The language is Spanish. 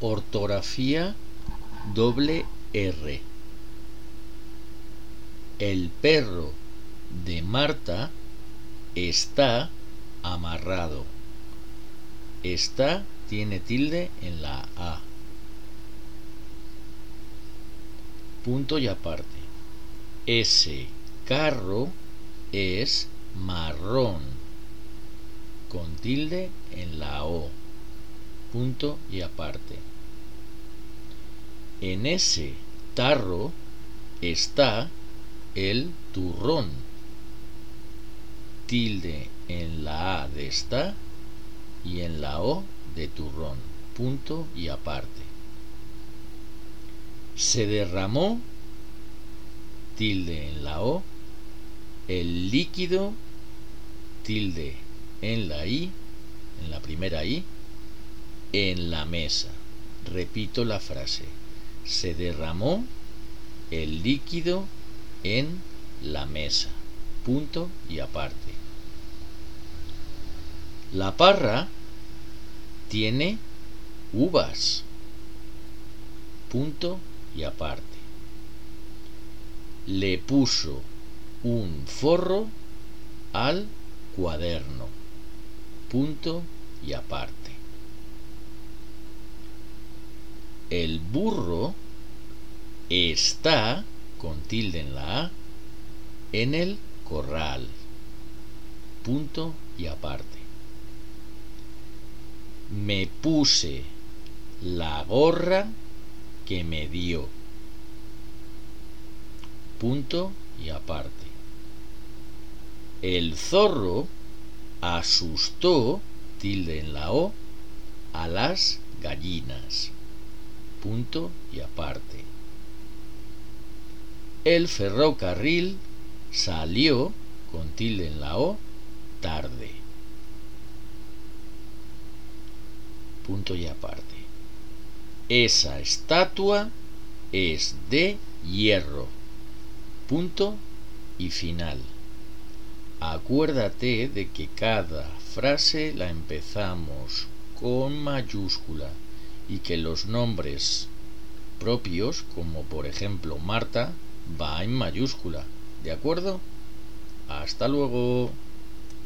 Ortografía doble R. El perro de Marta está amarrado. Está tiene tilde en la A. Punto y aparte. Ese carro es marrón. Con tilde en la O. Punto y aparte. En ese tarro está el turrón. Tilde en la A de está y en la O de turrón. Punto y aparte. Se derramó, tilde en la O, el líquido, tilde en la I, en la primera I, en la mesa. Repito la frase. Se derramó el líquido en la mesa. Punto y aparte. La parra tiene uvas. Punto y aparte. Le puso un forro al cuaderno. Punto y aparte. El burro está, con tilde en la A, en el corral. Punto y aparte me puse la gorra que me dio. Punto y aparte. El zorro asustó, tilde en la O, a las gallinas. Punto y aparte. El ferrocarril salió, con tilde en la O, tarde. punto y aparte. Esa estatua es de hierro. Punto y final. Acuérdate de que cada frase la empezamos con mayúscula y que los nombres propios, como por ejemplo Marta, va en mayúscula. ¿De acuerdo? Hasta luego.